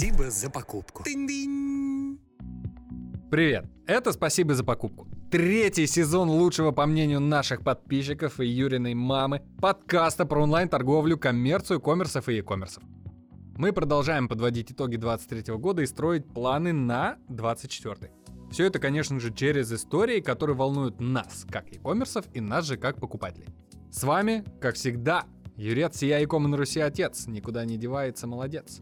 Спасибо за покупку. Привет! Это «Спасибо за покупку». Третий сезон лучшего, по мнению наших подписчиков и Юриной мамы, подкаста про онлайн-торговлю, коммерцию, коммерсов и e-коммерсов. Мы продолжаем подводить итоги 23 года и строить планы на 24 Все это, конечно же, через истории, которые волнуют нас, как e-коммерсов, и нас же, как покупателей. С вами, как всегда, Юрец, я и на Руси отец, никуда не девается, молодец.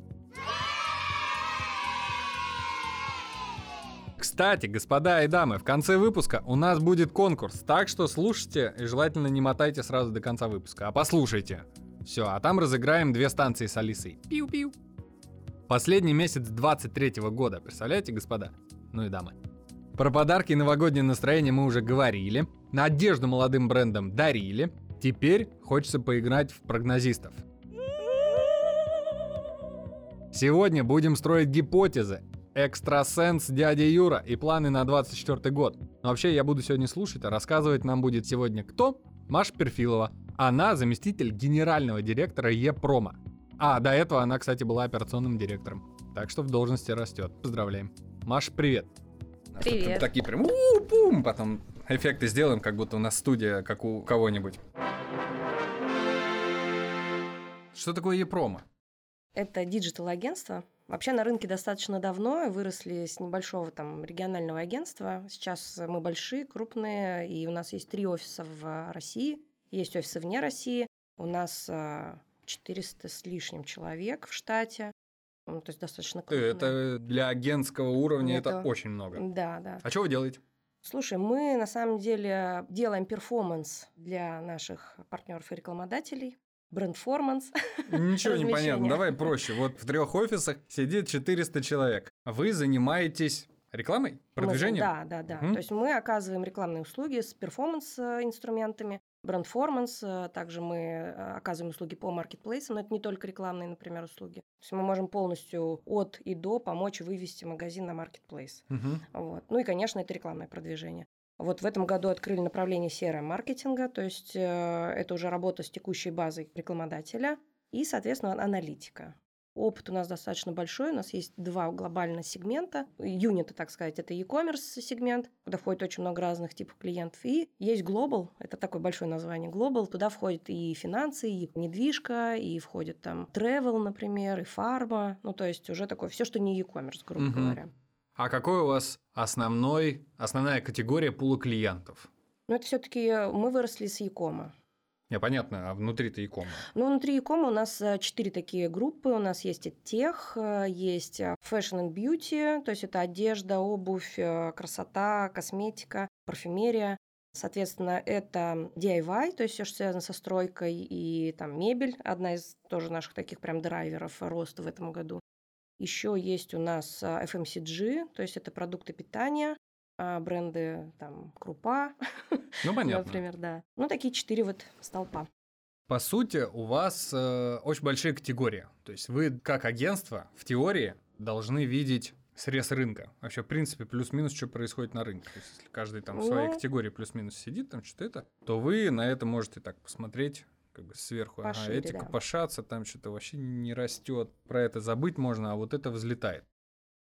Кстати, господа и дамы, в конце выпуска у нас будет конкурс, так что слушайте и желательно не мотайте сразу до конца выпуска, а послушайте. Все, а там разыграем две станции с Алисой. Пиу-пиу. Последний месяц 23 года, представляете, господа? Ну и дамы. Про подарки и новогоднее настроение мы уже говорили. На одежду молодым брендам дарили. Теперь хочется поиграть в прогнозистов. Сегодня будем строить гипотезы, экстрасенс дядя Юра и планы на 24 год. Но вообще я буду сегодня слушать, а рассказывать нам будет сегодня кто? Маша Перфилова. Она заместитель генерального директора Е-Прома. А, до этого она, кстати, была операционным директором. Так что в должности растет. Поздравляем. Маша, привет. Привет. Такие прям у-пум, потом эффекты сделаем, как будто у нас студия, как у кого-нибудь. Что такое E-Promo? Это диджитал-агентство, Вообще на рынке достаточно давно, выросли с небольшого там регионального агентства. Сейчас мы большие, крупные, и у нас есть три офиса в России, есть офисы вне России. У нас 400 а, с лишним человек в штате. Ну, то есть достаточно крупные. Это для агентского уровня это, это очень много. Да, да. А что вы делаете? Слушай, мы на самом деле делаем перформанс для наших партнеров и рекламодателей брендформанс. Ничего не понятно. Давай проще. Вот в трех офисах сидит 400 человек. Вы занимаетесь рекламой, продвижением? Мы, да, да, да. Угу. То есть мы оказываем рекламные услуги с перформанс-инструментами, брендформанс, также мы э, оказываем услуги по маркетплейсам, но это не только рекламные, например, услуги. То есть мы можем полностью от и до помочь вывести магазин на маркетплейс. Угу. Вот. Ну и, конечно, это рекламное продвижение. Вот в этом году открыли направление CRM-маркетинга, то есть э, это уже работа с текущей базой рекламодателя и, соответственно, аналитика. Опыт у нас достаточно большой, у нас есть два глобальных сегмента. Юниты, так сказать, это e-commerce сегмент, куда входит очень много разных типов клиентов. И есть Global, это такое большое название Global, туда входит и финансы, и недвижка, и входит там travel, например, и фарма, ну то есть уже такое все, что не e-commerce, грубо угу. говоря. А какой у вас основной, основная категория пула клиентов? Ну, это все-таки мы выросли с Якома. Не, понятно, а внутри-то Якома? Ну, внутри Якома у нас э, четыре такие группы. У нас есть тех, э, есть э, fashion and beauty, то есть это одежда, обувь, красота, косметика, парфюмерия. Соответственно, это DIY, то есть все, что связано со стройкой и там мебель, одна из тоже наших таких прям драйверов роста в этом году. Еще есть у нас а, FMCG, то есть это продукты питания, а, бренды там Крупа, ну, понятно. например, да. Ну, такие четыре вот столпа. По сути, у вас э, очень большие категории. То есть вы, как агентство, в теории должны видеть срез рынка. Вообще, в принципе, плюс-минус, что происходит на рынке. То есть, если каждый там в своей ну... категории плюс-минус сидит, там что-то это, то вы на это можете так посмотреть как бы сверху. Пошире, ага, эти да. копошатся, там что-то вообще не растет. Про это забыть можно, а вот это взлетает.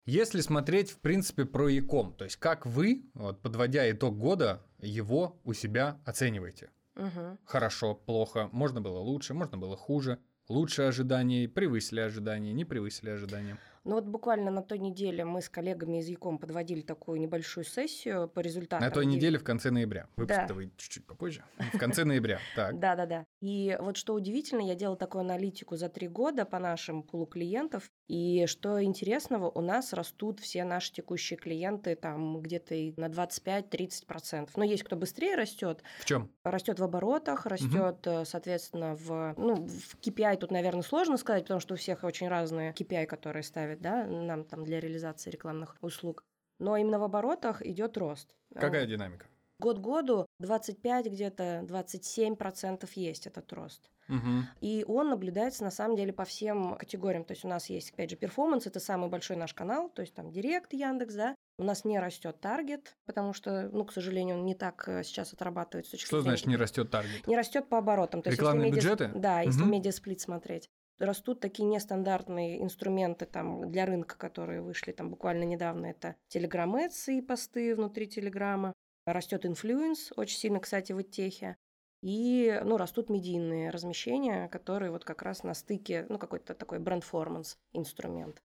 Если смотреть, в принципе, про Яком, то есть как вы, вот, подводя итог года, его у себя оцениваете? Угу. Хорошо, плохо, можно было лучше, можно было хуже, лучше ожиданий, превысили ожидания, не превысили ожидания. Ну вот буквально на той неделе мы с коллегами из ЯКОМ подводили такую небольшую сессию по результатам. На той неделе в конце ноября. Выпуск да. выйдет чуть-чуть попозже. В конце ноября. Так. Да, да, да. И вот что удивительно, я делала такую аналитику за три года по нашим пулу клиентов. И что интересного, у нас растут все наши текущие клиенты там где-то на 25-30%. Но есть кто быстрее растет. В чем? Растет в оборотах, растет, угу. соответственно, в, ну, в KPI тут, наверное, сложно сказать, потому что у всех очень разные KPI, которые ставят ставят, да, нам там для реализации рекламных услуг. Но именно в оборотах идет рост. Какая динамика? Год к году 25 где-то 27 процентов есть этот рост. Угу. И он наблюдается на самом деле по всем категориям. То есть у нас есть, опять же, перформанс, это самый большой наш канал, то есть там Директ, Яндекс, да. У нас не растет таргет, потому что, ну, к сожалению, он не так э, сейчас отрабатывает. Что значит не растет таргет? Не растет по оборотам. То Рекламные есть, медиа... бюджеты? Да, если угу. медиасплит смотреть. Растут такие нестандартные инструменты там, для рынка, которые вышли там буквально недавно. Это Ads и посты внутри Телеграма. Растет influence, очень сильно, кстати, в техе. И ну, растут медийные размещения, которые вот как раз на стыке, ну, какой-то такой brandformance инструмент.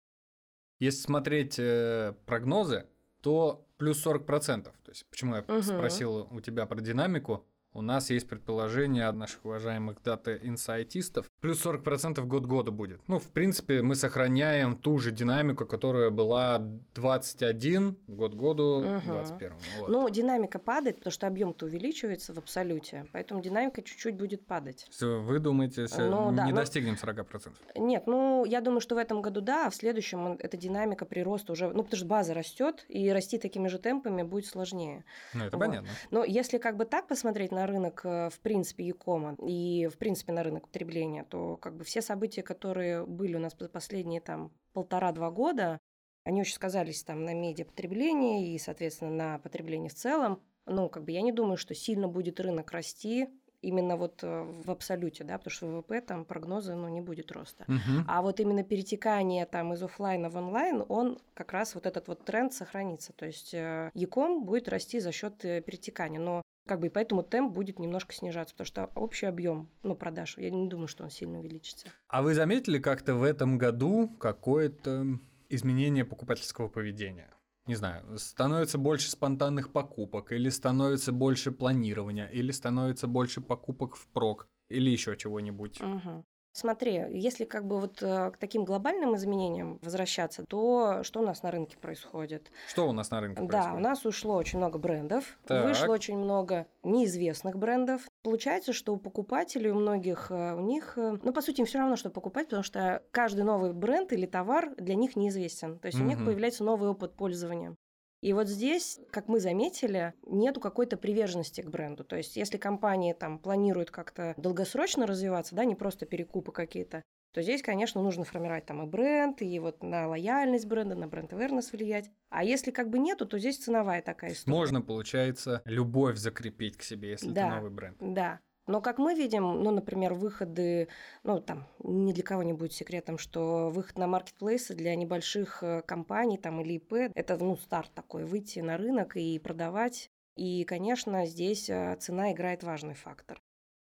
Если смотреть э, прогнозы, то плюс 40%. То есть, почему я угу. спросил у тебя про динамику? У нас есть предположение от наших уважаемых дата-инсайтистов. Плюс 40% год года будет. Ну, в принципе, мы сохраняем ту же динамику, которая была 21 год году угу. 21. Вот. Ну, динамика падает, потому что объем-то увеличивается в абсолюте. Поэтому динамика чуть-чуть будет падать. Вы думаете, ну, да, не ну, достигнем 40%? Нет, ну, я думаю, что в этом году да, а в следующем эта динамика прироста уже... Ну, потому что база растет, и расти такими же темпами будет сложнее. Ну, это вот. понятно. Но если как бы так посмотреть на рынок, э, в принципе, Якома и, в принципе, на рынок потребления, то как бы все события, которые были у нас за последние там полтора-два года, они очень сказались там на медиапотреблении и, соответственно, на потреблении в целом. Ну, как бы я не думаю, что сильно будет рынок расти именно вот э, в абсолюте, да, потому что ВВП там прогнозы, ну, не будет роста. Угу. А вот именно перетекание там из офлайна в онлайн, он как раз вот этот вот тренд сохранится. То есть Яком будет расти за счет э, перетекания. Но как бы и поэтому темп будет немножко снижаться, потому что общий объем ну, продаж, я не думаю, что он сильно увеличится. А вы заметили как-то в этом году какое-то изменение покупательского поведения? Не знаю, становится больше спонтанных покупок, или становится больше планирования, или становится больше покупок в прок, или еще чего-нибудь. Угу. Смотри, если как бы вот э, к таким глобальным изменениям возвращаться, то что у нас на рынке происходит? Что у нас на рынке происходит? Да, у нас ушло очень много брендов, так. вышло очень много неизвестных брендов. Получается, что у покупателей, у многих, э, у них, э, ну, по сути, им все равно, что покупать, потому что каждый новый бренд или товар для них неизвестен. То есть угу. у них появляется новый опыт пользования. И вот здесь, как мы заметили, нету какой-то приверженности к бренду. То есть, если компания там планирует как-то долгосрочно развиваться, да, не просто перекупы какие-то, то здесь, конечно, нужно формировать там и бренд, и вот на лояльность бренда, на бренд awareness влиять. А если как бы нету, то здесь ценовая такая история. Можно, получается, любовь закрепить к себе, если да, это новый бренд. Да. Но как мы видим, ну, например, выходы, ну, там, ни для кого не будет секретом, что выход на маркетплейсы для небольших э, компаний там или ИП, это, ну, старт такой, выйти на рынок и продавать. И, конечно, здесь э, цена играет важный фактор.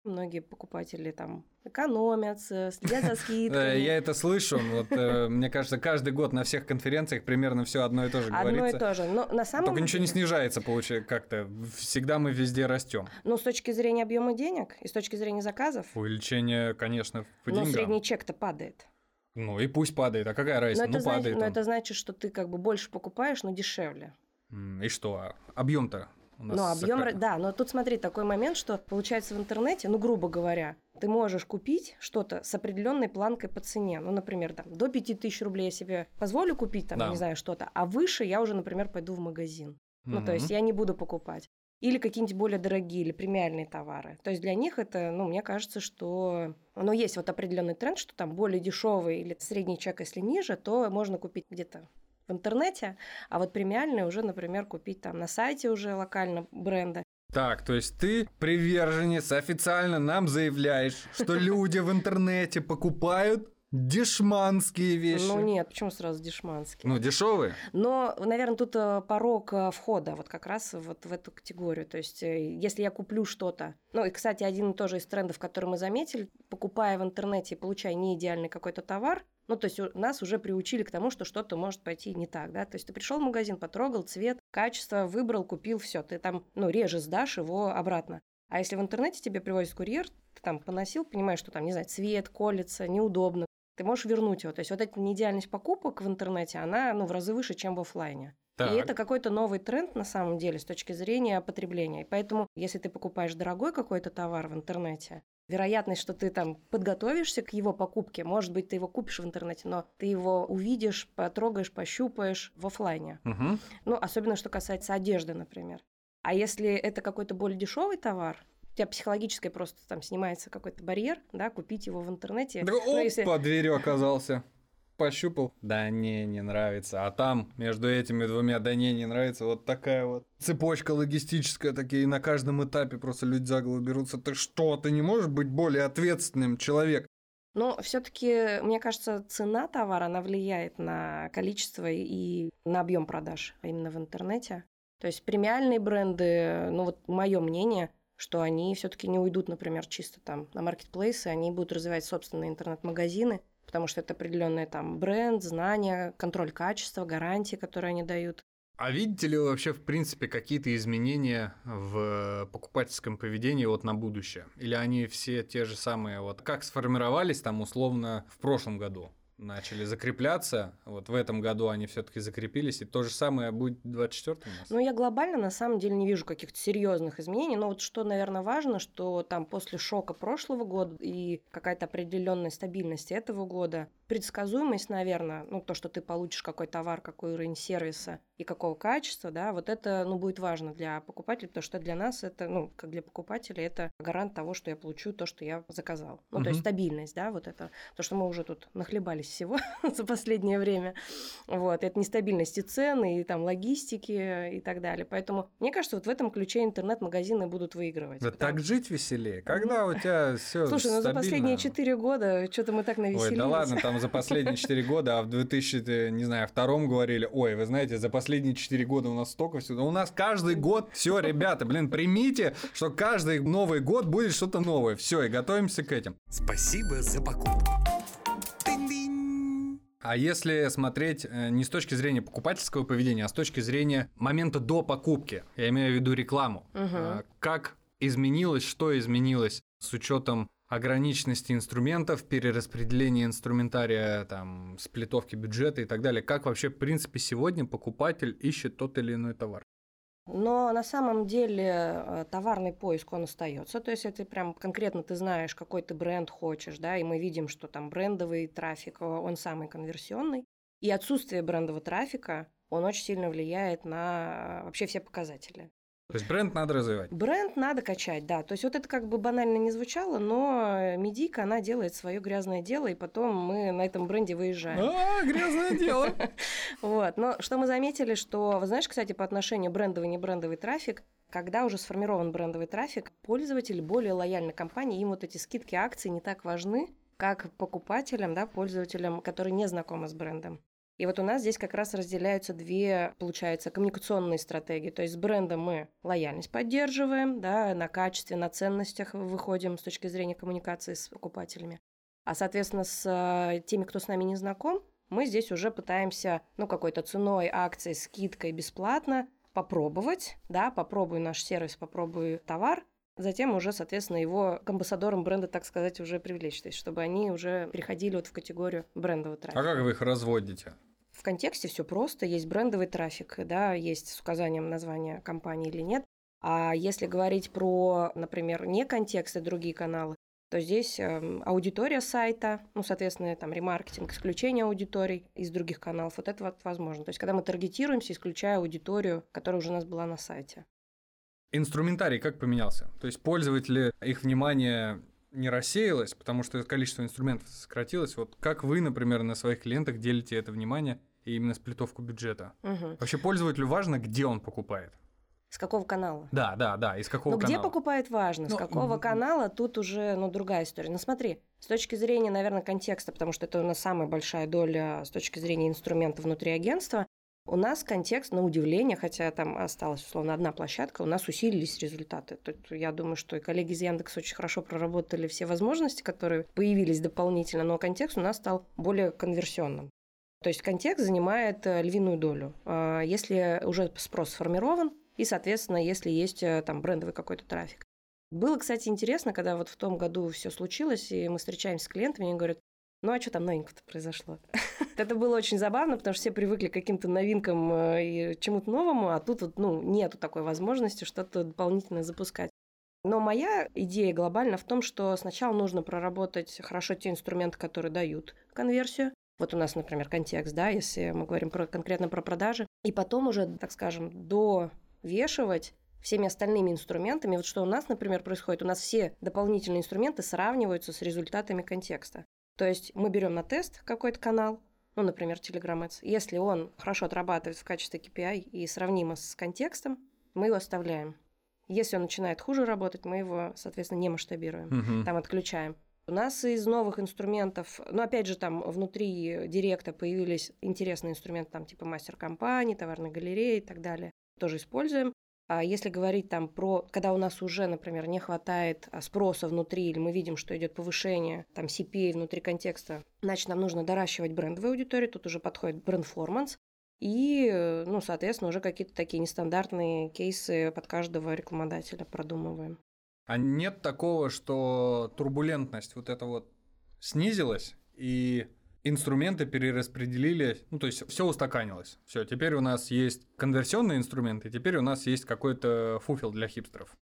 Многие покупатели там экономят, следят за скидками. Я это слышу. Вот, э, мне кажется, каждый год на всех конференциях примерно все одно и то же говорится. Одно и то же. Но на самом... Только ничего не снижается, получается, как-то. Всегда мы везде растем. Ну, с точки зрения объема денег и с точки зрения заказов. Увеличение, конечно, по деньгам. Но средний чек-то падает. Ну и пусть падает, а какая разница? Но, ну, это, значит, но это значит, что ты как бы больше покупаешь, но дешевле. И что? Объем-то ну, объем, да, но тут смотри, такой момент, что получается в интернете, ну, грубо говоря, ты можешь купить что-то с определенной планкой по цене. Ну, например, там, до 5000 рублей я себе позволю купить, там, да. не знаю, что-то, а выше я уже, например, пойду в магазин. Угу. Ну, то есть я не буду покупать. Или какие-нибудь более дорогие или премиальные товары. То есть для них это, ну, мне кажется, что... Ну, есть вот определенный тренд, что там более дешевый или средний чек, если ниже, то можно купить где-то в интернете, а вот премиальные уже, например, купить там на сайте уже локально бренда. Так, то есть ты, приверженец, официально нам заявляешь, что люди в интернете покупают Дешманские вещи. Ну нет, почему сразу дешманские? Ну, дешевые. Но, наверное, тут э, порог э, входа вот как раз вот в эту категорию. То есть, э, если я куплю что-то... Ну, и, кстати, один тоже из трендов, который мы заметили, покупая в интернете и получая не идеальный какой-то товар, ну, то есть нас уже приучили к тому, что что-то может пойти не так, да. То есть ты пришел в магазин, потрогал цвет, качество, выбрал, купил, все, ты там, ну, реже сдашь его обратно. А если в интернете тебе привозит курьер, ты там поносил, понимаешь, что там, не знаю, цвет колется, неудобно, ты можешь вернуть его. То есть вот эта неидеальность покупок в интернете, она ну, в разы выше, чем в офлайне. Так. И это какой-то новый тренд на самом деле с точки зрения потребления. И поэтому, если ты покупаешь дорогой какой-то товар в интернете, вероятность, что ты там подготовишься к его покупке, может быть, ты его купишь в интернете, но ты его увидишь, потрогаешь, пощупаешь в офлайне. Угу. Ну, особенно что касается одежды, например. А если это какой-то более дешевый товар, тебя психологическое просто там снимается какой-то барьер, да, купить его в интернете. Да, ну, если... под дверью оказался пощупал, да не, не нравится. А там между этими двумя, да не, не нравится, вот такая вот цепочка логистическая, такие на каждом этапе просто люди за голову берутся. Ты что, ты не можешь быть более ответственным человек? Но все-таки, мне кажется, цена товара, она влияет на количество и на объем продаж именно в интернете. То есть премиальные бренды, ну вот мое мнение, что они все-таки не уйдут, например, чисто там на маркетплейсы, они будут развивать собственные интернет-магазины, потому что это определенный там бренд, знания, контроль качества, гарантии, которые они дают. А видите ли вы вообще, в принципе, какие-то изменения в покупательском поведении вот на будущее? Или они все те же самые, вот как сформировались там условно в прошлом году? Начали закрепляться. Вот в этом году они все-таки закрепились. И то же самое будет в 24 у нас. Ну, я глобально на самом деле не вижу каких-то серьезных изменений. Но вот что, наверное, важно, что там после шока прошлого года и какая-то определенная стабильность этого года, предсказуемость, наверное, ну, то, что ты получишь какой товар, какой уровень сервиса и какого качества, да, вот это, ну, будет важно для покупателей, потому что для нас это, ну, как для покупателей, это гарант того, что я получу то, что я заказал. Ну, угу. то есть стабильность, да, вот это, то, что мы уже тут нахлебались всего за последнее время. Вот, это нестабильности цен и там логистики и так далее. Поэтому, мне кажется, вот в этом ключе интернет-магазины будут выигрывать. Да так жить веселее. Когда у тебя все Слушай, ну за последние четыре года что-то мы так навеселились. Ой, да ладно, там за последние четыре года, а в 2000, не знаю, втором говорили, ой, вы знаете, за последние четыре года у нас столько всего. У нас каждый год, все, ребята, блин, примите, что каждый Новый год будет что-то новое. Все, и готовимся к этим. Спасибо за покупку. А если смотреть э, не с точки зрения покупательского поведения, а с точки зрения момента до покупки, я имею в виду рекламу, угу. как изменилось, что изменилось с учетом ограниченности инструментов, перераспределения инструментария, там, сплитовки бюджета и так далее. Как вообще, в принципе, сегодня покупатель ищет тот или иной товар? Но на самом деле э, товарный поиск, он остается. То есть это прям конкретно ты знаешь, какой ты бренд хочешь, да, и мы видим, что там брендовый трафик, он самый конверсионный. И отсутствие брендового трафика, он очень сильно влияет на вообще все показатели. То есть бренд надо развивать? Бренд надо качать, да. То есть вот это как бы банально не звучало, но медийка, она делает свое грязное дело, и потом мы на этом бренде выезжаем. А, грязное дело! Вот. Но что мы заметили, что, вы знаешь, кстати, по отношению брендовый и небрендовый трафик, когда уже сформирован брендовый трафик, пользователи более лояльны компании, им вот эти скидки акции не так важны, как покупателям, да, пользователям, которые не знакомы с брендом. И вот у нас здесь как раз разделяются две, получается, коммуникационные стратегии. То есть с брендом мы лояльность поддерживаем, да, на качестве, на ценностях выходим с точки зрения коммуникации с покупателями. А, соответственно, с э, теми, кто с нами не знаком, мы здесь уже пытаемся, ну, какой-то ценой, акцией, скидкой бесплатно попробовать, да, попробую наш сервис, попробую товар, затем уже, соответственно, его к амбассадорам бренда, так сказать, уже привлечь, то есть чтобы они уже переходили вот в категорию брендового трафика. А как вы их разводите? В контексте все просто, есть брендовый трафик, да, есть с указанием названия компании или нет. А если говорить про, например, не контекст и другие каналы, то здесь э, аудитория сайта, ну, соответственно, там ремаркетинг, исключение аудиторий из других каналов, вот это вот возможно. То есть, когда мы таргетируемся, исключая аудиторию, которая уже у нас была на сайте. Инструментарий как поменялся? То есть, пользователи, их внимание не рассеялось, потому что количество инструментов сократилось. Вот как вы, например, на своих клиентах делите это внимание и именно сплитовку бюджета. Угу. Вообще пользователю важно, где он покупает. С какого канала? Да, да, да, из какого ну, канала. где покупает важно, ну, с какого канала, тут уже, ну, другая история. Ну, смотри, с точки зрения, наверное, контекста, потому что это у нас самая большая доля с точки зрения инструмента внутри агентства, у нас контекст, на удивление, хотя там осталась, условно, одна площадка, у нас усилились результаты. Тут я думаю, что и коллеги из Яндекса очень хорошо проработали все возможности, которые появились дополнительно, но контекст у нас стал более конверсионным. То есть контекст занимает э, львиную долю. А, если уже спрос сформирован, и, соответственно, если есть э, там брендовый какой-то трафик. Было, кстати, интересно, когда вот в том году все случилось, и мы встречаемся с клиентами, и они говорят, ну а что там новенького-то произошло? Это было очень забавно, потому что все привыкли к каким-то новинкам э, и чему-то новому, а тут вот, ну, нету такой возможности что-то дополнительно запускать. Но моя идея глобально в том, что сначала нужно проработать хорошо те инструменты, которые дают конверсию, вот у нас, например, контекст, да, если мы говорим про, конкретно про продажи. И потом уже, так скажем, довешивать всеми остальными инструментами. Вот что у нас, например, происходит, у нас все дополнительные инструменты сравниваются с результатами контекста. То есть мы берем на тест какой-то канал, ну, например, Telegram Ads. Если он хорошо отрабатывает в качестве KPI и сравнимо с контекстом, мы его оставляем. Если он начинает хуже работать, мы его, соответственно, не масштабируем, угу. там отключаем. У нас из новых инструментов, ну, опять же, там внутри директа появились интересные инструменты, там, типа мастер-компании, товарной галереи и так далее. Тоже используем. А если говорить там про, когда у нас уже, например, не хватает а, спроса внутри, или мы видим, что идет повышение там CPA внутри контекста, значит, нам нужно доращивать брендовую аудиторию, тут уже подходит бренд-форманс, и, ну, соответственно, уже какие-то такие нестандартные кейсы под каждого рекламодателя продумываем. А нет такого, что турбулентность вот эта вот снизилась, и инструменты перераспределили, ну, то есть все устаканилось. Все, теперь у нас есть конверсионные инструменты, теперь у нас есть какой-то фуфел для хипстеров.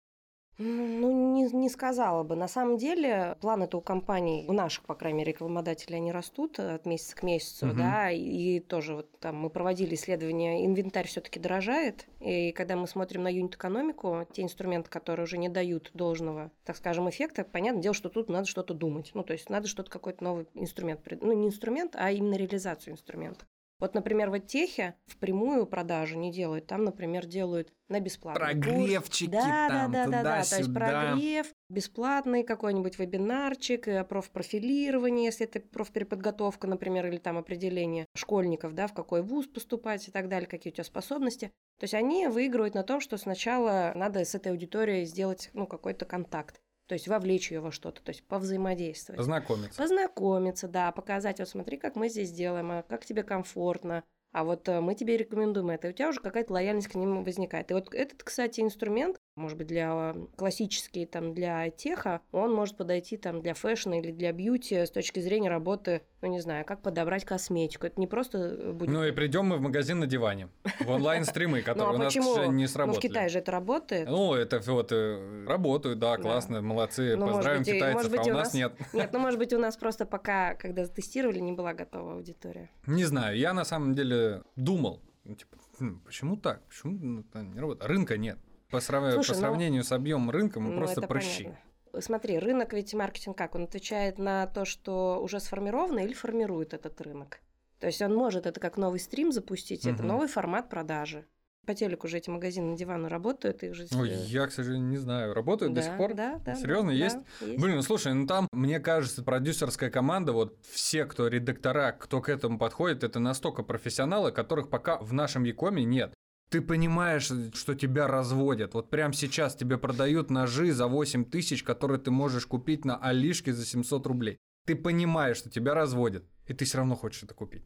Ну, не, не сказала бы. На самом деле, планы-то у компаний, у наших, по крайней мере, рекламодателей, они растут от месяца к месяцу, угу. да, и тоже вот там мы проводили исследования, инвентарь все таки дорожает, и когда мы смотрим на юнит-экономику, те инструменты, которые уже не дают должного, так скажем, эффекта, понятное дело, что тут надо что-то думать. Ну, то есть надо что-то, какой-то новый инструмент, ну, не инструмент, а именно реализацию инструмента. Вот, например, в техе впрямую продажу не делают. Там, например, делают на бесплатный Прогревчики курс. Да, там, да, да, туда, да, да. Сюда. То есть прогрев, бесплатный какой-нибудь вебинарчик, э, профпрофилирование, если это профпереподготовка, например, или там определение школьников, да, в какой вуз поступать и так далее, какие у тебя способности. То есть они выигрывают на том, что сначала надо с этой аудиторией сделать ну, какой-то контакт. То есть вовлечь ее во что-то, то есть повзаимодействовать. Познакомиться. Познакомиться, да, показать, вот смотри, как мы здесь делаем, а как тебе комфортно, а вот э, мы тебе рекомендуем это, и у тебя уже какая-то лояльность к ним возникает. И вот этот, кстати, инструмент, может быть, для классический, там, для теха, он может подойти там для фэшна или для бьюти с точки зрения работы, ну, не знаю, как подобрать косметику. Это не просто э, будет... Ну и придем мы в магазин на диване, в онлайн-стримы, которые у нас не сработали. Ну, в Китае же это работает. Ну, это вот э, работают, да, классно, молодцы, ну, поздравим китайцев, а у нас нет. Нет, ну, может быть, у нас просто пока, когда тестировали, не была готова аудитория. Не знаю, я на самом деле думал, ну, типа, «Хм, почему так? Почему не работает? Рынка нет. По, срав... Слушай, по сравнению ну, с объемом рынка мы ну, просто прыщи. Понятно. Смотри, рынок ведь маркетинг как? Он отвечает на то, что уже сформировано или формирует этот рынок. То есть он может это как новый стрим запустить, угу. это новый формат продажи. По телеку уже эти магазины на дивану работают, их же... Ой, я, к сожалению, не знаю. Работают да, до сих пор? Да, да. Серьезно, да, есть? есть? Блин, ну слушай, ну там, мне кажется, продюсерская команда, вот все, кто редактора, кто к этому подходит, это настолько профессионалы, которых пока в нашем Якоме нет. Ты понимаешь, что тебя разводят. Вот прямо сейчас тебе продают ножи за 8 тысяч, которые ты можешь купить на Алишке за 700 рублей. Ты понимаешь, что тебя разводят, и ты все равно хочешь это купить.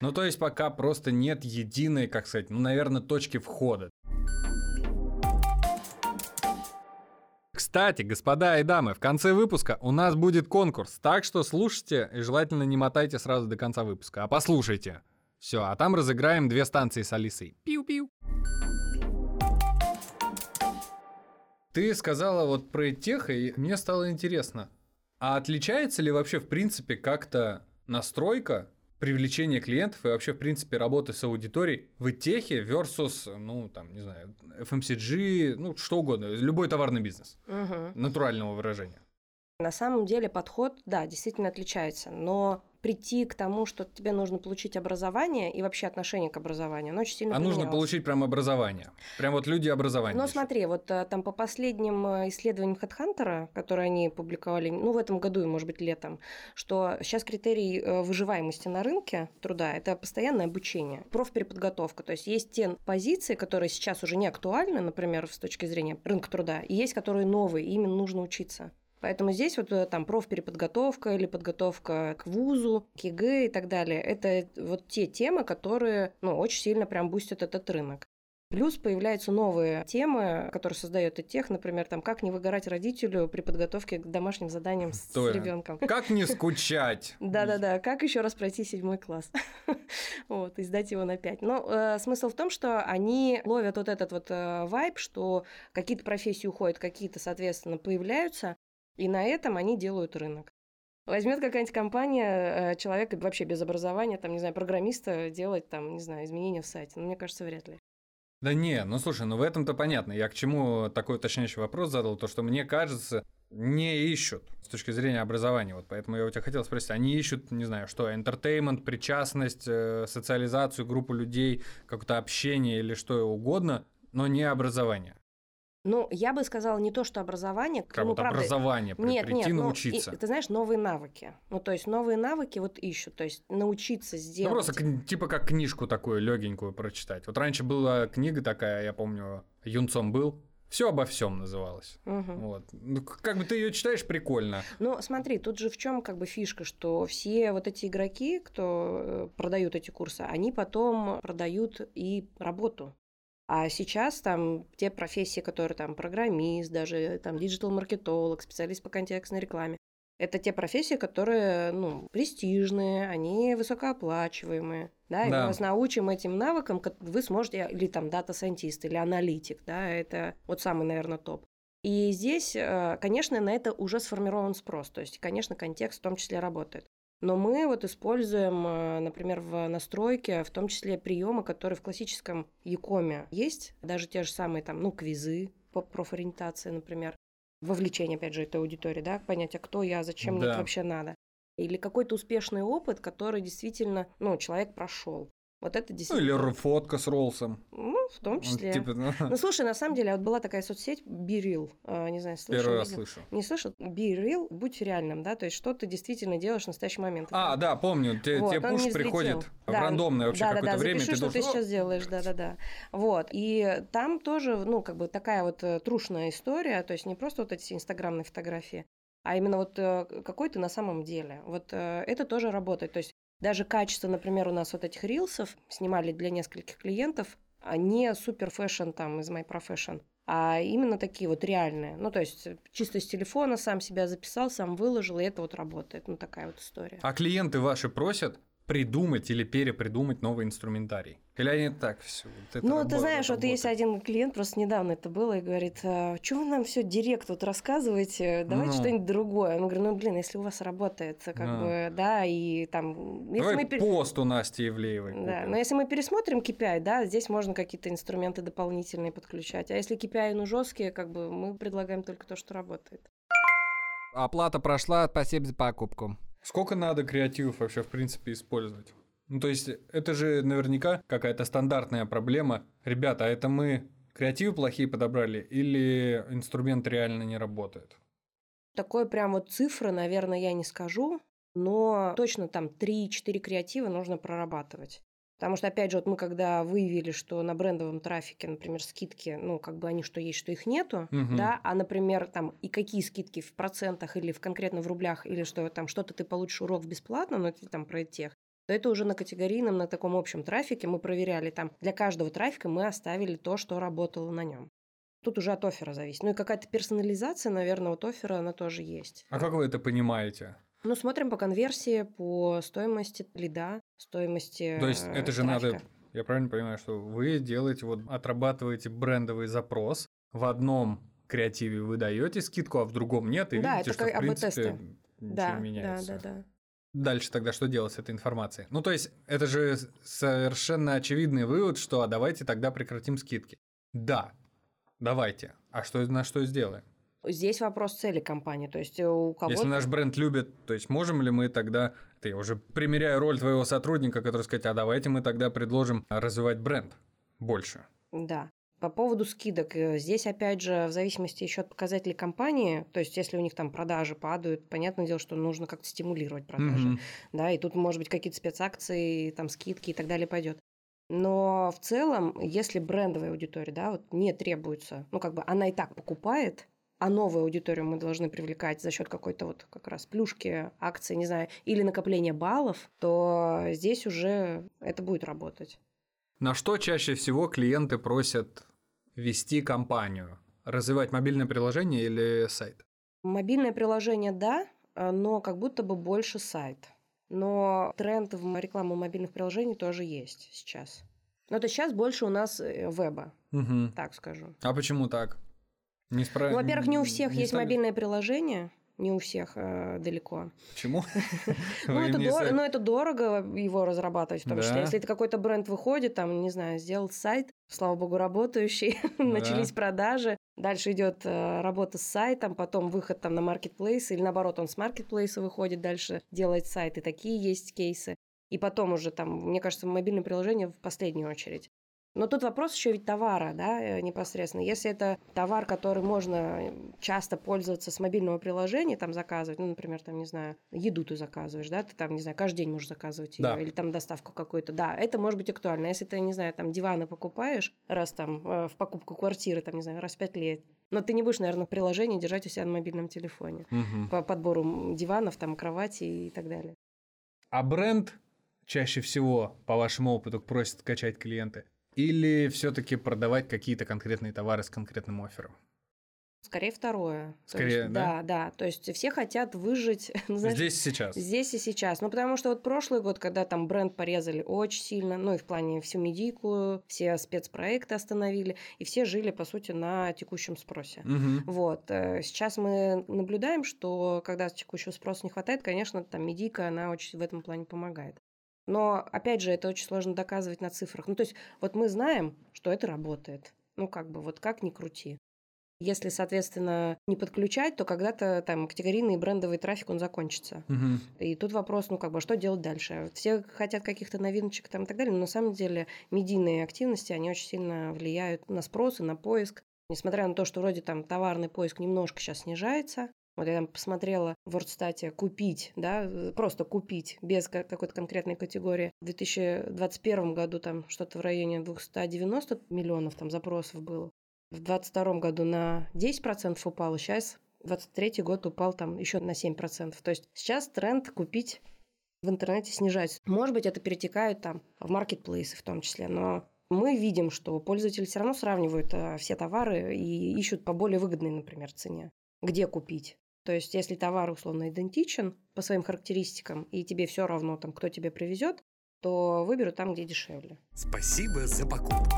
Ну, то есть пока просто нет единой, как сказать, ну, наверное, точки входа. Кстати, господа и дамы, в конце выпуска у нас будет конкурс, так что слушайте и желательно не мотайте сразу до конца выпуска, а послушайте. Все, а там разыграем две станции с Алисой. Пиу-пиу. Ты сказала вот про тех, и мне стало интересно. А отличается ли вообще, в принципе, как-то настройка привлечения клиентов и вообще, в принципе, работы с аудиторией в техе versus, ну, там, не знаю, FMCG, ну, что угодно, любой товарный бизнес, угу. натурального выражения? На самом деле подход, да, действительно отличается, но прийти к тому, что тебе нужно получить образование и вообще отношение к образованию, оно очень сильно А нужно получить прям образование? Прям вот люди образования? Ну, смотри, вот э, там по последним э, исследованиям HeadHunter, которые они публиковали, ну, в этом году и, может быть, летом, что сейчас критерий э, выживаемости на рынке труда – это постоянное обучение, профпереподготовка. То есть есть те позиции, которые сейчас уже не актуальны, например, с точки зрения рынка труда, и есть которые новые, и именно нужно учиться. Поэтому здесь вот э, там профпереподготовка или подготовка к вузу, к ЕГЭ и так далее, это вот те темы, которые ну, очень сильно прям бустят этот рынок. Плюс появляются новые темы, которые создает и тех, например, там, как не выгорать родителю при подготовке к домашним заданиям с ребенком. Как не скучать? Да-да-да, как еще раз пройти седьмой класс. Вот, и сдать его на пять. Но э, смысл в том, что они ловят вот этот вот э, вайб, что какие-то профессии уходят, какие-то, соответственно, появляются, и на этом они делают рынок. Возьмет какая-нибудь компания э, человека вообще без образования, там, не знаю, программиста делать там, не знаю, изменения в сайте. Ну, мне кажется, вряд ли. Да не, ну слушай, ну в этом-то понятно. Я к чему такой уточняющий вопрос задал, то что мне кажется, не ищут с точки зрения образования. Вот поэтому я у тебя хотел спросить, они ищут, не знаю, что, entertainment, причастность, э, социализацию, группу людей, какое-то общение или что угодно, но не образование. Ну, я бы сказала не то, что образование. Как ну, вот правда, образование, при- Нет, прийти нет, ну, научиться. и- ты знаешь, новые навыки. Ну, то есть новые навыки вот ищут, то есть научиться Ну, сделать. просто кни- типа как книжку такую легенькую прочитать. Вот раньше была книга такая, я помню, юнцом был. Все обо всем называлось. Мгм. Вот. Ну, как бы ты ее читаешь, прикольно. Ну, смотри, тут же в чем как бы фишка, что все вот эти игроки, кто э, продают эти курсы, они потом продают и работу. А сейчас там те профессии, которые там программист, даже там диджитал-маркетолог, специалист по контекстной рекламе, это те профессии, которые, ну, престижные, они высокооплачиваемые, да, и Да. мы вас научим этим навыкам, вы сможете, или там data scientist, или аналитик, да, это вот самый, наверное, топ. И здесь, э, конечно, на это уже сформирован спрос, то есть, конечно, контекст в том числе работает. Но мы вот используем, э, например, в настройке, в том числе приемы, которые в классическом e-com'е есть, даже те же самые там, ну, квизы по профориентации, например, вовлечение, опять же, этой аудитории, да, понять, а кто я, зачем мне Да. это вообще надо. Или какой-то успешный опыт, который действительно, ну, человек прошел. Вот это Ну, действительно... или р- фотка с Роллсом. Ну, в том Вот, числе. Типа, ну, Ну, слушай, на самом деле, вот была такая соцсеть BeReal. А, Не знаю, слышал, первый раз видел? слышу. Не слышал? Be real, будь реальным, да, то есть что ты действительно делаешь в настоящий момент. А, да, помню. Те, Вот, те он не пуш приходит в Да, рандомное вообще да, какое-то да, время. запиши, ты что ты должен- сейчас делаешь, да-да-да. Вот, и там тоже, ну, как бы такая вот э, трушная история, то есть не просто вот эти инстаграмные фотографии, а именно вот э, какой ты на самом деле. Вот э, это тоже работает, то есть даже качество, например, у нас вот этих рилсов снимали для нескольких клиентов, а не супер fashion там из My Profession, а именно такие вот реальные. Ну, то есть э, чисто с телефона сам себя записал, сам выложил, и это вот работает. Ну, такая вот история. А клиенты ваши просят придумать или перепридумать новый инструментарий? Или они так все? Ну, ты знаешь, вот есть один клиент, просто недавно это было, и говорит, что вы нам все директ вот рассказываете, давайте Ну. что-нибудь другое. Он говорит, ну, блин, если у вас работает, как Да. бы, да, и там... Если Давай мы пер- пост у Насти Ивлеевой. Да, но если мы пересмотрим KPI, да, здесь можно какие-то инструменты дополнительные подключать. А если KPI, ну, жесткие, как бы мы предлагаем только то, что работает. Оплата прошла, спасибо за покупку. Сколько надо креативов вообще, в принципе, использовать? Ну, то есть, это же наверняка какая-то стандартная проблема. Ребята, а это мы креативы плохие подобрали или инструмент реально не работает? Такой прям вот цифры, наверное, я не скажу, но точно там 3-4 креатива нужно прорабатывать. Потому что, опять же, вот мы когда выявили, что на брендовом трафике, например, скидки, ну, как бы они что есть, что их нету, Мгм. да, а, например, там, и какие скидки в процентах или в конкретно в рублях, или что там что-то ты получишь урок бесплатно, ну, это там про тех, то это уже на категорийном, на таком общем трафике мы проверяли там, для каждого трафика мы оставили то, что работало на нем. Тут уже от оффера зависит. Ну и какая-то персонализация, наверное, от оффера она тоже есть. А как вы это понимаете? Ну, смотрим по конверсии, по стоимости лида, стоимости То есть, э, это же надо трафика. Я правильно понимаю, что вы делаете, вот отрабатываете брендовый запрос, в одном креативе вы даете скидку, а в другом нет, и Да, видите, это что в принципе ничего Да, не меняется. да, да, да. Дальше тогда что делать с этой информацией? Ну, то есть, это же совершенно очевидный вывод, что а давайте тогда прекратим скидки. Да, давайте. А что на что сделаем? Здесь вопрос цели компании. То есть э, у кого-то... Если наш бренд любит, то есть можем ли мы тогда, это я уже примеряю роль твоего сотрудника, который сказать, а давайте мы тогда предложим развивать бренд больше. Да. По поводу скидок, э, здесь, опять же, в зависимости еще от показателей компании, то есть если у них там продажи падают, понятное дело, что нужно как-то стимулировать продажи. Мгм. да, и тут, может быть, какие-то спецакции, там, скидки и так далее пойдет. Но в целом, если брендовая аудитория, да, вот не требуется, ну, как бы она и так покупает, а новую аудиторию мы должны привлекать за счет какой-то вот как раз плюшки, акции, не знаю, или накопления баллов, то здесь уже это будет работать. На что чаще всего клиенты просят вести компанию? Развивать мобильное приложение или сайт? Мобильное приложение, да, а, но как будто бы больше сайт. Но тренд в рекламу мобильных приложений тоже есть сейчас. Но это сейчас больше у нас э, веба, Мгм. так скажу. А почему так? Не спра- Ну, во-первых, не у всех не есть стали- мобильное приложение, не у всех э, далеко. Почему? Ну это, дор- ну, это дорого его разрабатывать, числе. Да. Если это какой-то бренд выходит, там, не знаю, сделал сайт, слава богу, работающий, начались продажи, дальше идет э, работа с сайтом, потом выход там на маркетплейс, или наоборот, он с маркетплейса выходит, дальше делает сайт, и такие есть кейсы. И потом уже там, мне кажется, мобильное приложение в последнюю очередь. Но тут вопрос еще ведь товара, да, э, непосредственно. Если это товар, который можно э, часто пользоваться с мобильного приложения, там заказывать, ну, например, там, не знаю, еду ты заказываешь, да, ты там, не знаю, каждый день можешь заказывать ее, Да. или там доставку какую-то, да, это может быть актуально. Если ты, не знаю, там диваны покупаешь раз там э, в покупку квартиры, там, не знаю, раз в пять лет, но ты не будешь, наверное, приложение держать у себя на мобильном телефоне Мгм. по подбору диванов, там, кровати и так далее. А бренд чаще всего, по вашему опыту, просит скачать клиенты? Или все-таки продавать какие-то конкретные товары с конкретным оффером? Скорее второе. То Скорее, есть, да? Да, да. То есть все хотят выжить, ну, знаешь, Здесь и сейчас. Здесь и сейчас. Ну, потому что вот прошлый год, когда там бренд порезали очень сильно, ну, и в плане всю медийку, все спецпроекты остановили, и все жили, по сути, на текущем спросе. Мгм. Вот. э, Сейчас мы наблюдаем, что когда текущего спроса не хватает, конечно, там медийка, она очень в этом плане помогает. Но, опять же, это очень сложно доказывать на цифрах. Ну, то есть, вот мы знаем, что это работает. Ну, как бы, вот как ни крути. Если, соответственно, не подключать, то когда-то там категорийный брендовый трафик, он закончится. Мгм. И тут вопрос, ну, как бы, что делать дальше? Все хотят каких-то новиночек там и так далее, но на самом деле медийные активности, они очень сильно влияют на спрос и на поиск. Несмотря на то, что вроде там товарный поиск немножко сейчас снижается, вот я там посмотрела в WordStat купить, да, просто купить без ка- какой-то конкретной категории. В 2021 году там что-то в районе 290 миллионов там запросов было. В 2022 году на 10% упало, сейчас 23 год упал там еще на 7%. То есть сейчас тренд купить в интернете снижается. Может быть, это перетекает там в маркетплейсы в том числе, но мы видим, что пользователи все равно сравнивают э, все товары и ищут по более выгодной, например, цене. Где купить? То есть, если товар условно идентичен по своим характеристикам, и тебе все равно, там, кто тебе привезет, то выберу там, где дешевле. Спасибо за покупку.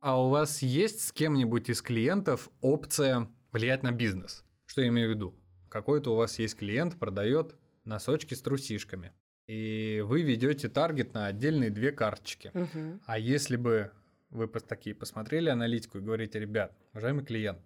А у вас есть с кем-нибудь из клиентов опция влиять на бизнес? Что я имею в виду? Какой-то у вас есть клиент, продает носочки с трусишками. И вы ведете таргет на отдельные две карточки. Мгм. А если бы вы такие посмотрели аналитику и говорите, ребят, уважаемый клиент,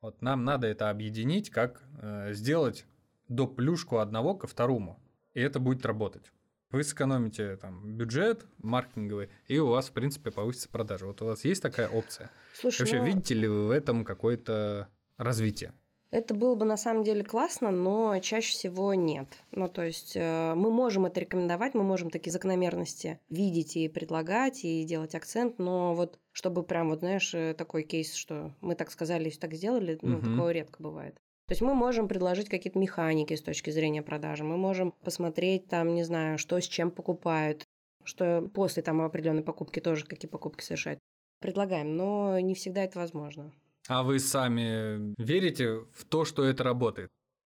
вот нам надо это объединить, как э, сделать доп. плюшку одного ко второму, и это будет работать. Вы сэкономите там бюджет маркетинговый, и у вас, в принципе, повысится продажа. Вот у вас есть такая опция? Слушай, Вообще, ну, видите ли вы в этом какое-то развитие? Это было бы на самом деле классно, но чаще всего нет. Ну, то есть э, мы можем это рекомендовать, мы можем такие закономерности видеть и предлагать, и делать акцент, но вот чтобы прям, вот знаешь, э, такой кейс, что мы так сказали, и так сделали, ну, Мгм. такого редко бывает. То есть мы можем предложить какие-то механики с точки зрения продажи, мы можем посмотреть там, не знаю, что с чем покупают, что после там определенной покупки тоже какие покупки совершают. Предлагаем, но не всегда это возможно. А вы сами верите в то, что это работает?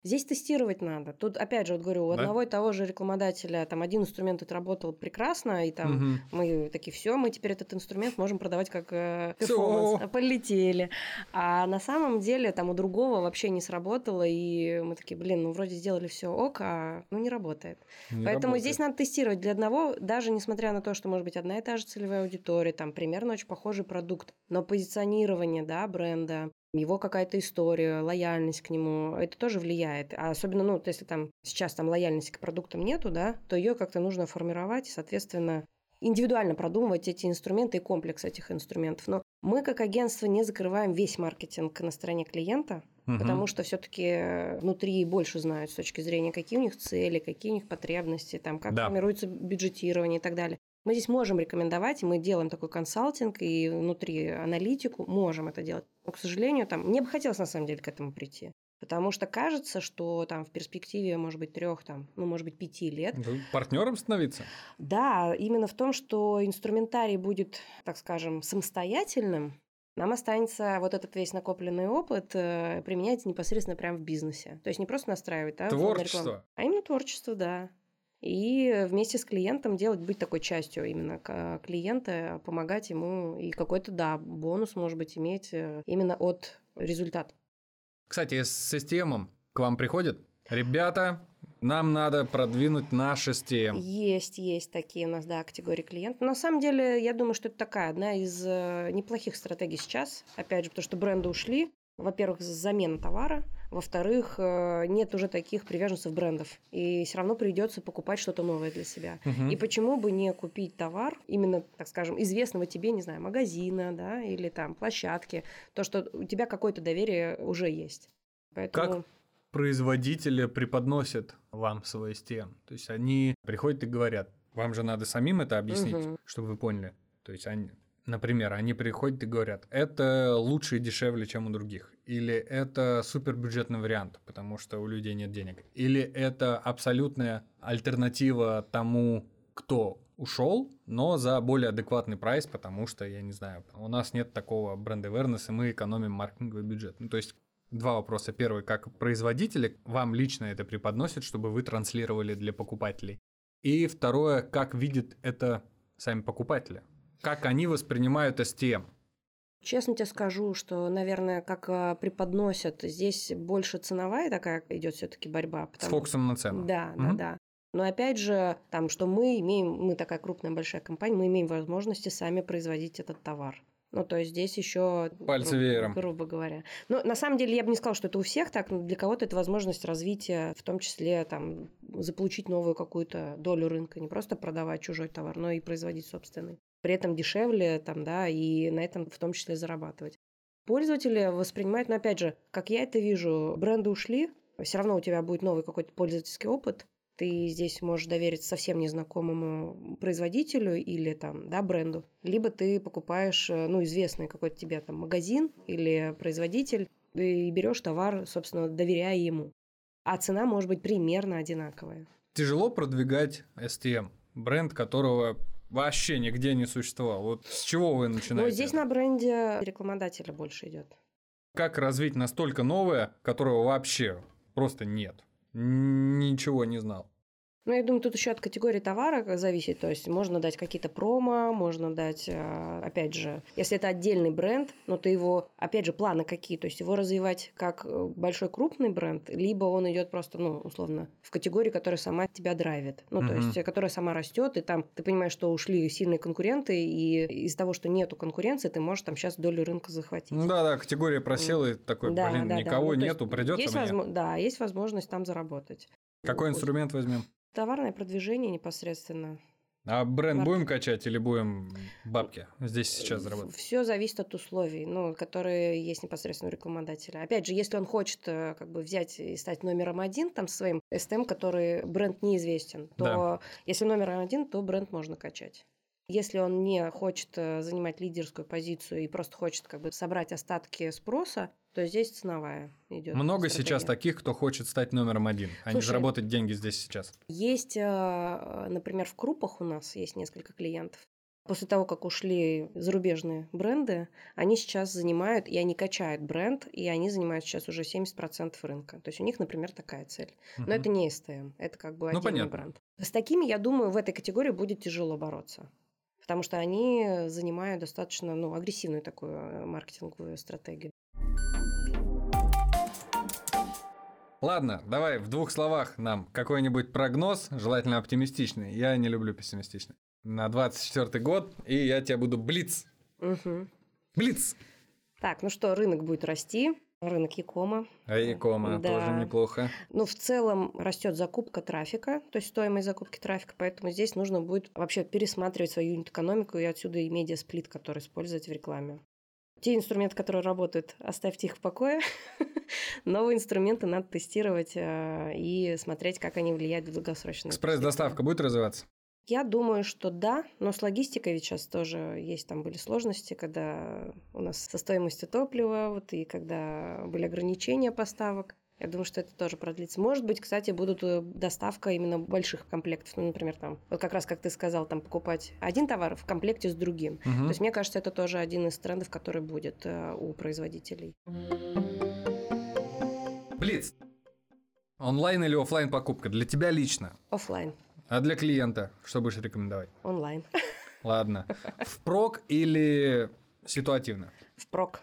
Здесь тестировать надо. Тут, опять же, вот говорю, у Да? одного и того же рекламодателя там один инструмент отработал прекрасно, и там Мгм. мы такие, все, мы теперь этот инструмент можем продавать как э, перформанс. А, Полетели. А на самом деле там у другого вообще не сработало, и мы такие, блин, ну вроде сделали все ок, а ну не работает. Не Поэтому работает. здесь надо тестировать. Для одного, даже несмотря на то, что может быть одна и та же целевая аудитория, там примерно очень похожий продукт, но позиционирование, да, бренда, его какая-то история, лояльность к нему, это тоже влияет. А особенно, ну, вот если там сейчас там лояльности к продуктам нету, да, то ее как-то нужно формировать и, соответственно, индивидуально продумывать эти инструменты и комплекс этих инструментов. Но мы, как агентство, не закрываем весь маркетинг на стороне клиента, Мгм. потому что все-таки внутри больше знают с точки зрения, какие у них цели, какие у них потребности, там, как Да. формируется бюджетирование и так далее. Мы здесь можем рекомендовать, и мы делаем такой консалтинг, и внутри аналитику можем это делать. Но, к сожалению, там, мне бы хотелось на самом деле к этому прийти. Потому что кажется, что там в перспективе, может быть, трех, там, ну, может быть, пяти лет, Вы партнером становиться? да, именно в том, что инструментарий будет, так скажем, самостоятельным, нам останется вот этот весь накопленный опыт э, применять непосредственно прямо в бизнесе. То есть не просто настраивать, да, рекламу, Творчество. а именно творчество, да. И вместе с клиентом делать, быть такой частью именно клиента, помогать ему и какой-то, да, бонус, может быть, иметь э, именно от результата. Кстати, с STM к вам приходят? Ребята, нам надо продвинуть наш STM. Есть, есть такие у нас, да, категории клиентов. На самом деле, я думаю, что это такая одна из э, неплохих стратегий сейчас. Опять же, потому что бренды ушли. Во-первых, замена товара. Во-вторых, э, нет уже таких приверженцев брендов. И все равно придется покупать что-то новое для себя. Мгм. И почему бы не купить товар именно, так скажем, известного тебе, не знаю, магазина, да, или там площадки, то, что у тебя какое-то доверие уже есть. Поэтому... производители преподносят вам свой STM. То есть они приходят и говорят, вам же надо самим это объяснить, Мгм. чтобы вы поняли. То есть они, например, они приходят и говорят, это лучше и дешевле, чем у других. Или это супербюджетный вариант, потому что у людей нет денег. Или это абсолютная альтернатива тому, кто ушел, но за более адекватный прайс, потому что, я не знаю, у нас нет такого бренд awareness, и мы экономим маркетинговый бюджет. Ну, то есть два вопроса. Первый, как производители вам лично это преподносят, чтобы вы транслировали для покупателей. И второе, как видят это сами покупатели. Как они воспринимают STM. Честно тебе скажу, что, наверное, как а, преподносят, здесь больше ценовая такая идет все-таки борьба. С потому- фокусом на цену. Да, Мгм. да, да. Но опять же, там, что мы имеем, мы такая крупная большая компания, мы имеем возможности сами производить этот товар. Ну, то есть здесь еще... Пальцы веером. Грубо говоря. Но на самом деле я бы не сказала, что это у всех так, но для кого-то это возможность развития, в том числе там заполучить новую какую-то долю рынка, не просто продавать чужой товар, но и производить собственный. При этом дешевле там, да, и на этом в том числе зарабатывать. Пользователи воспринимают, но опять же, как я это вижу, бренды ушли, все равно у тебя будет новый какой-то пользовательский опыт, ты здесь можешь довериться совсем незнакомому производителю или там, да, бренду, либо ты покупаешь, э, ну, известный какой-то тебе там магазин или производитель и берешь товар, собственно, доверяя ему. А цена может быть примерно одинаковая. Тяжело продвигать STM, бренд которого вообще нигде не существовал. Вот с чего вы начинаете? Но здесь на бренде рекламодателя больше идет. Как развить настолько новое, которого вообще просто нет? Ничего не знал. Ну, я думаю, тут еще от категории товара зависит. То есть можно дать какие-то промо, можно дать, э, опять же, если это отдельный бренд, но то его, опять же, планы какие. То есть его развивать как э, большой крупный бренд, либо он идет просто, ну, условно, в категорию, которая сама тебя драйвит. Ну, то Мгм. есть, э, которая сама растет, и там ты понимаешь, что ушли сильные конкуренты, и из-за того, что нету конкуренции, ты можешь там сейчас долю рынка захватить. Ну да, да, категория просела и такой, Да, блин, да, да. никого Ну, то нету, придется есть мне. возмо- Да, есть возможность там заработать. Какой инструмент возьмем? Товарное продвижение непосредственно. А бренд Маркетинг. будем качать или будем бабки здесь сейчас заработать? Все зависит от условий, ну, которые есть непосредственно у рекламодателя. Опять же, если он хочет э, как бы взять и стать номером один там своим STM, который бренд неизвестен, то Да. если номер один, то бренд можно качать. Если он не хочет э, занимать лидерскую позицию и просто хочет как бы собрать остатки спроса, то здесь ценовая идет. Много сейчас таких, кто хочет стать номером один, а не Слушай, заработать деньги здесь сейчас. Есть, э, например, в крупах у нас есть несколько клиентов. После того, как ушли зарубежные бренды, они сейчас занимают, и они качают бренд, и они занимают сейчас уже 70% рынка. То есть у них, например, такая цель. Но Мгм. это не STM, это как бы Ну, отдельный понятно. бренд. С такими, я думаю, в этой категории будет тяжело бороться. Потому что они занимают достаточно ну, агрессивную такую э, маркетинговую стратегию. Ладно, давай в двух словах нам какой-нибудь прогноз, желательно оптимистичный. Я не люблю пессимистичный. На 24 год, и я тебя буду блиц. Мгм. Блиц! Так, ну что, рынок будет расти. Рынок Якома. А Якома Да. тоже неплохо. Ну, в целом растет закупка трафика, то есть стоимость закупки трафика, поэтому здесь нужно будет вообще пересматривать свою юнит-экономику и отсюда и медиасплит, который использовать в рекламе. Те инструменты, которые работают, оставьте их в покое. Новые инструменты надо тестировать э, и смотреть, как они влияют в долгосрочной Экспресс-доставка будет развиваться? Я думаю, что да, но с логистикой ведь сейчас тоже есть, там были сложности, когда у нас со стоимостью топлива, вот, и когда были ограничения поставок. Я думаю, что это тоже продлится. Может быть, кстати, будут э, доставка именно больших комплектов. Ну, например, там, вот как раз, как ты сказал, там покупать один товар в комплекте с другим. Мгм. То есть, мне кажется, это тоже один из трендов, который будет э, у производителей. Блиц. Онлайн или оффлайн покупка? Для тебя лично. Оффлайн, А для клиента что будешь рекомендовать? онлайн, Ладно. Впрок или ситуативно? впрок.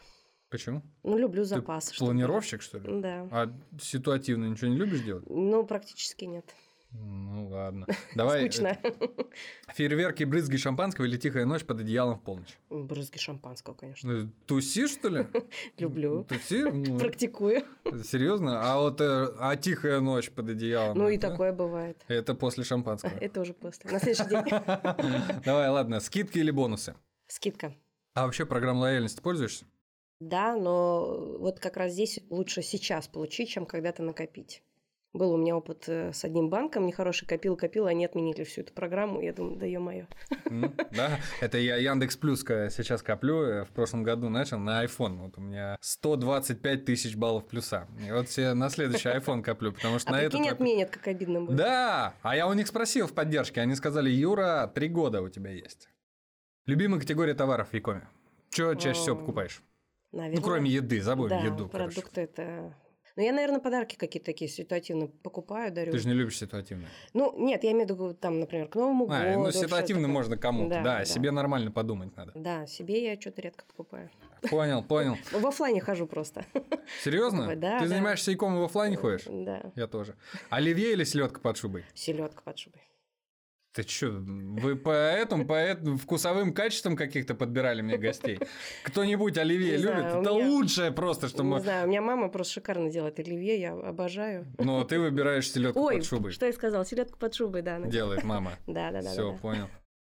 Почему? Ну, люблю Ты запасы. чтобы- планировщик, что ли? Да. А ситуативно ничего не любишь делать? Ну, практически нет. Ну ладно. Давай. э, Скучно. Фейерверки, брызги шампанского или тихая ночь под одеялом в полночь? Брызги шампанского, конечно. Ну, Туси, что ли? Люблю. Туси? Ну, Практикую. Серьезно? А вот э, а тихая ночь под одеялом? Ну и такое бывает. Это после шампанского. Это уже после. На следующий день. Давай, ладно. Скидки или бонусы? Скидка. А вообще программ лояльности пользуешься? Да, но вот как раз здесь лучше сейчас получить, чем когда-то накопить. Был у меня опыт э, с одним банком, нехороший копил, копил, они отменили всю эту программу. Я думаю, да ё-моё. Да, это я Яндекс Плюс сейчас коплю, э, в прошлом году начал на iPhone. Вот у меня 125 тысяч баллов плюса. И вот все на следующий iPhone коплю, потому что А на этот... во- отменят, как обидно будет. Да, а я у них спросил в поддержке, они сказали, Юра, три года у тебя есть. Любимая категория товаров в Якоме? Что чаще всего покупаешь? Наверное. Ну, кроме еды, забудем да, еду, продукты это... Ну, я, наверное, подарки какие-то такие ситуативно покупаю, дарю. Ты же не любишь ситуативно. Ну, нет, я имею в виду, там, например, к Новому А, году. ну, ситуативно можно кому-то, да, Да, да. себе нормально подумать надо. Да, себе я что-то редко покупаю. Понял, понял. В оффлайне хожу просто. Серьезно? Да, Ты да. занимаешься иком и в оффлайне ходишь? Да. Я тоже. Оливье или селедка под шубой? Селедка под шубой. Ты что, вы по этому, по этому вкусовым качествам каких-то подбирали мне гостей? Кто-нибудь оливье Не любит? знаю, Это меня- лучшее просто, что Не мы... знаю, у меня мама просто шикарно делает оливье, я обожаю. Но ты выбираешь селедку Ой, под шубой. что я сказал, селедку под шубой, да. Делает мама. Да, да, да. Все, да, да. понял.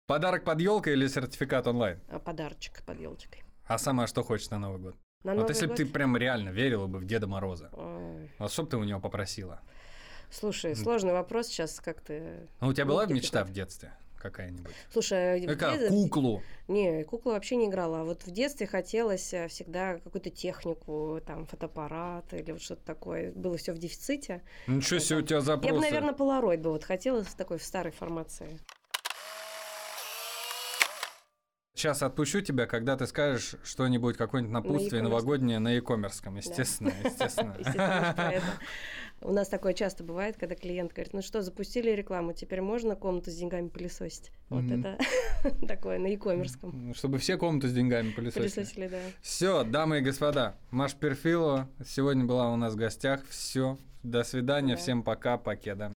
Подарок под елкой или сертификат онлайн? А подарочек под елочкой. А сама что хочешь на Новый год? На вот Новый если бы ты прям реально верила бы в Деда Мороза, Ой, вот что бы ты у него попросила? Слушай, сложный вопрос сейчас как-то. Ну, у тебя была мечта в детстве какая-нибудь? Слушай, а в Какая? детстве- Куклу. Не, куклу вообще не играла. А вот в детстве хотелось э, всегда какую-то технику, там, фотоаппарат или вот что-то такое. Было все в дефиците. Ничего себе у тебя запросы. Я бы, наверное, полароид бы вот хотела в такой в старой формации. Сейчас отпущу тебя, когда ты скажешь что-нибудь, какое-нибудь напутствие e-commerce. новогоднее на e-commerce. Естественно, естественно. Естественно. У нас такое часто бывает, когда клиент говорит, ну что, запустили рекламу, теперь можно комнату с деньгами пылесосить. Вот это такое на e-commerce. Чтобы все комнаты с деньгами пылесосили. Пылесосили, да. Все, дамы и господа, Маш Перфилова сегодня была у нас в гостях. Все, до свидания, Да. всем пока, покеда.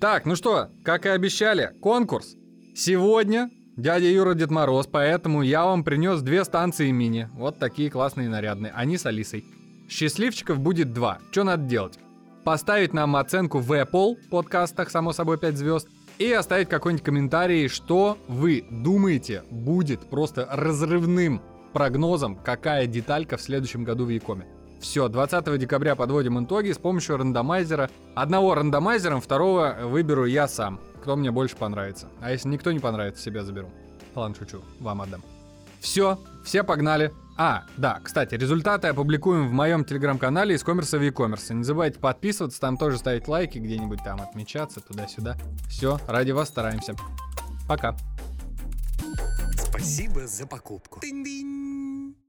Так, ну что, как и обещали, конкурс. Сегодня дядя Юра Дед Мороз, поэтому я вам принес две станции мини. Вот такие классные и нарядные. Они с Алисой. Счастливчиков будет два. Что надо делать? Поставить нам оценку в Apple подкастах, само собой 5 звезд, и оставить какой-нибудь комментарий, что вы думаете будет просто разрывным прогнозом, какая деталька в следующем году в Якоме. Все, 20 декабря подводим итоги с помощью рандомайзера. Одного рандомайзером, второго выберу я сам, кто мне больше понравится. А если никто не понравится, себя заберу. Ладно, шучу, вам отдам. Все, все погнали. А, да, кстати, результаты опубликуем в моем телеграм-канале из коммерса в e-commerce. Не забывайте подписываться, там тоже ставить лайки, где-нибудь там отмечаться, туда-сюда. Все, ради вас стараемся. Пока. Спасибо за покупку. Тынь-дынь.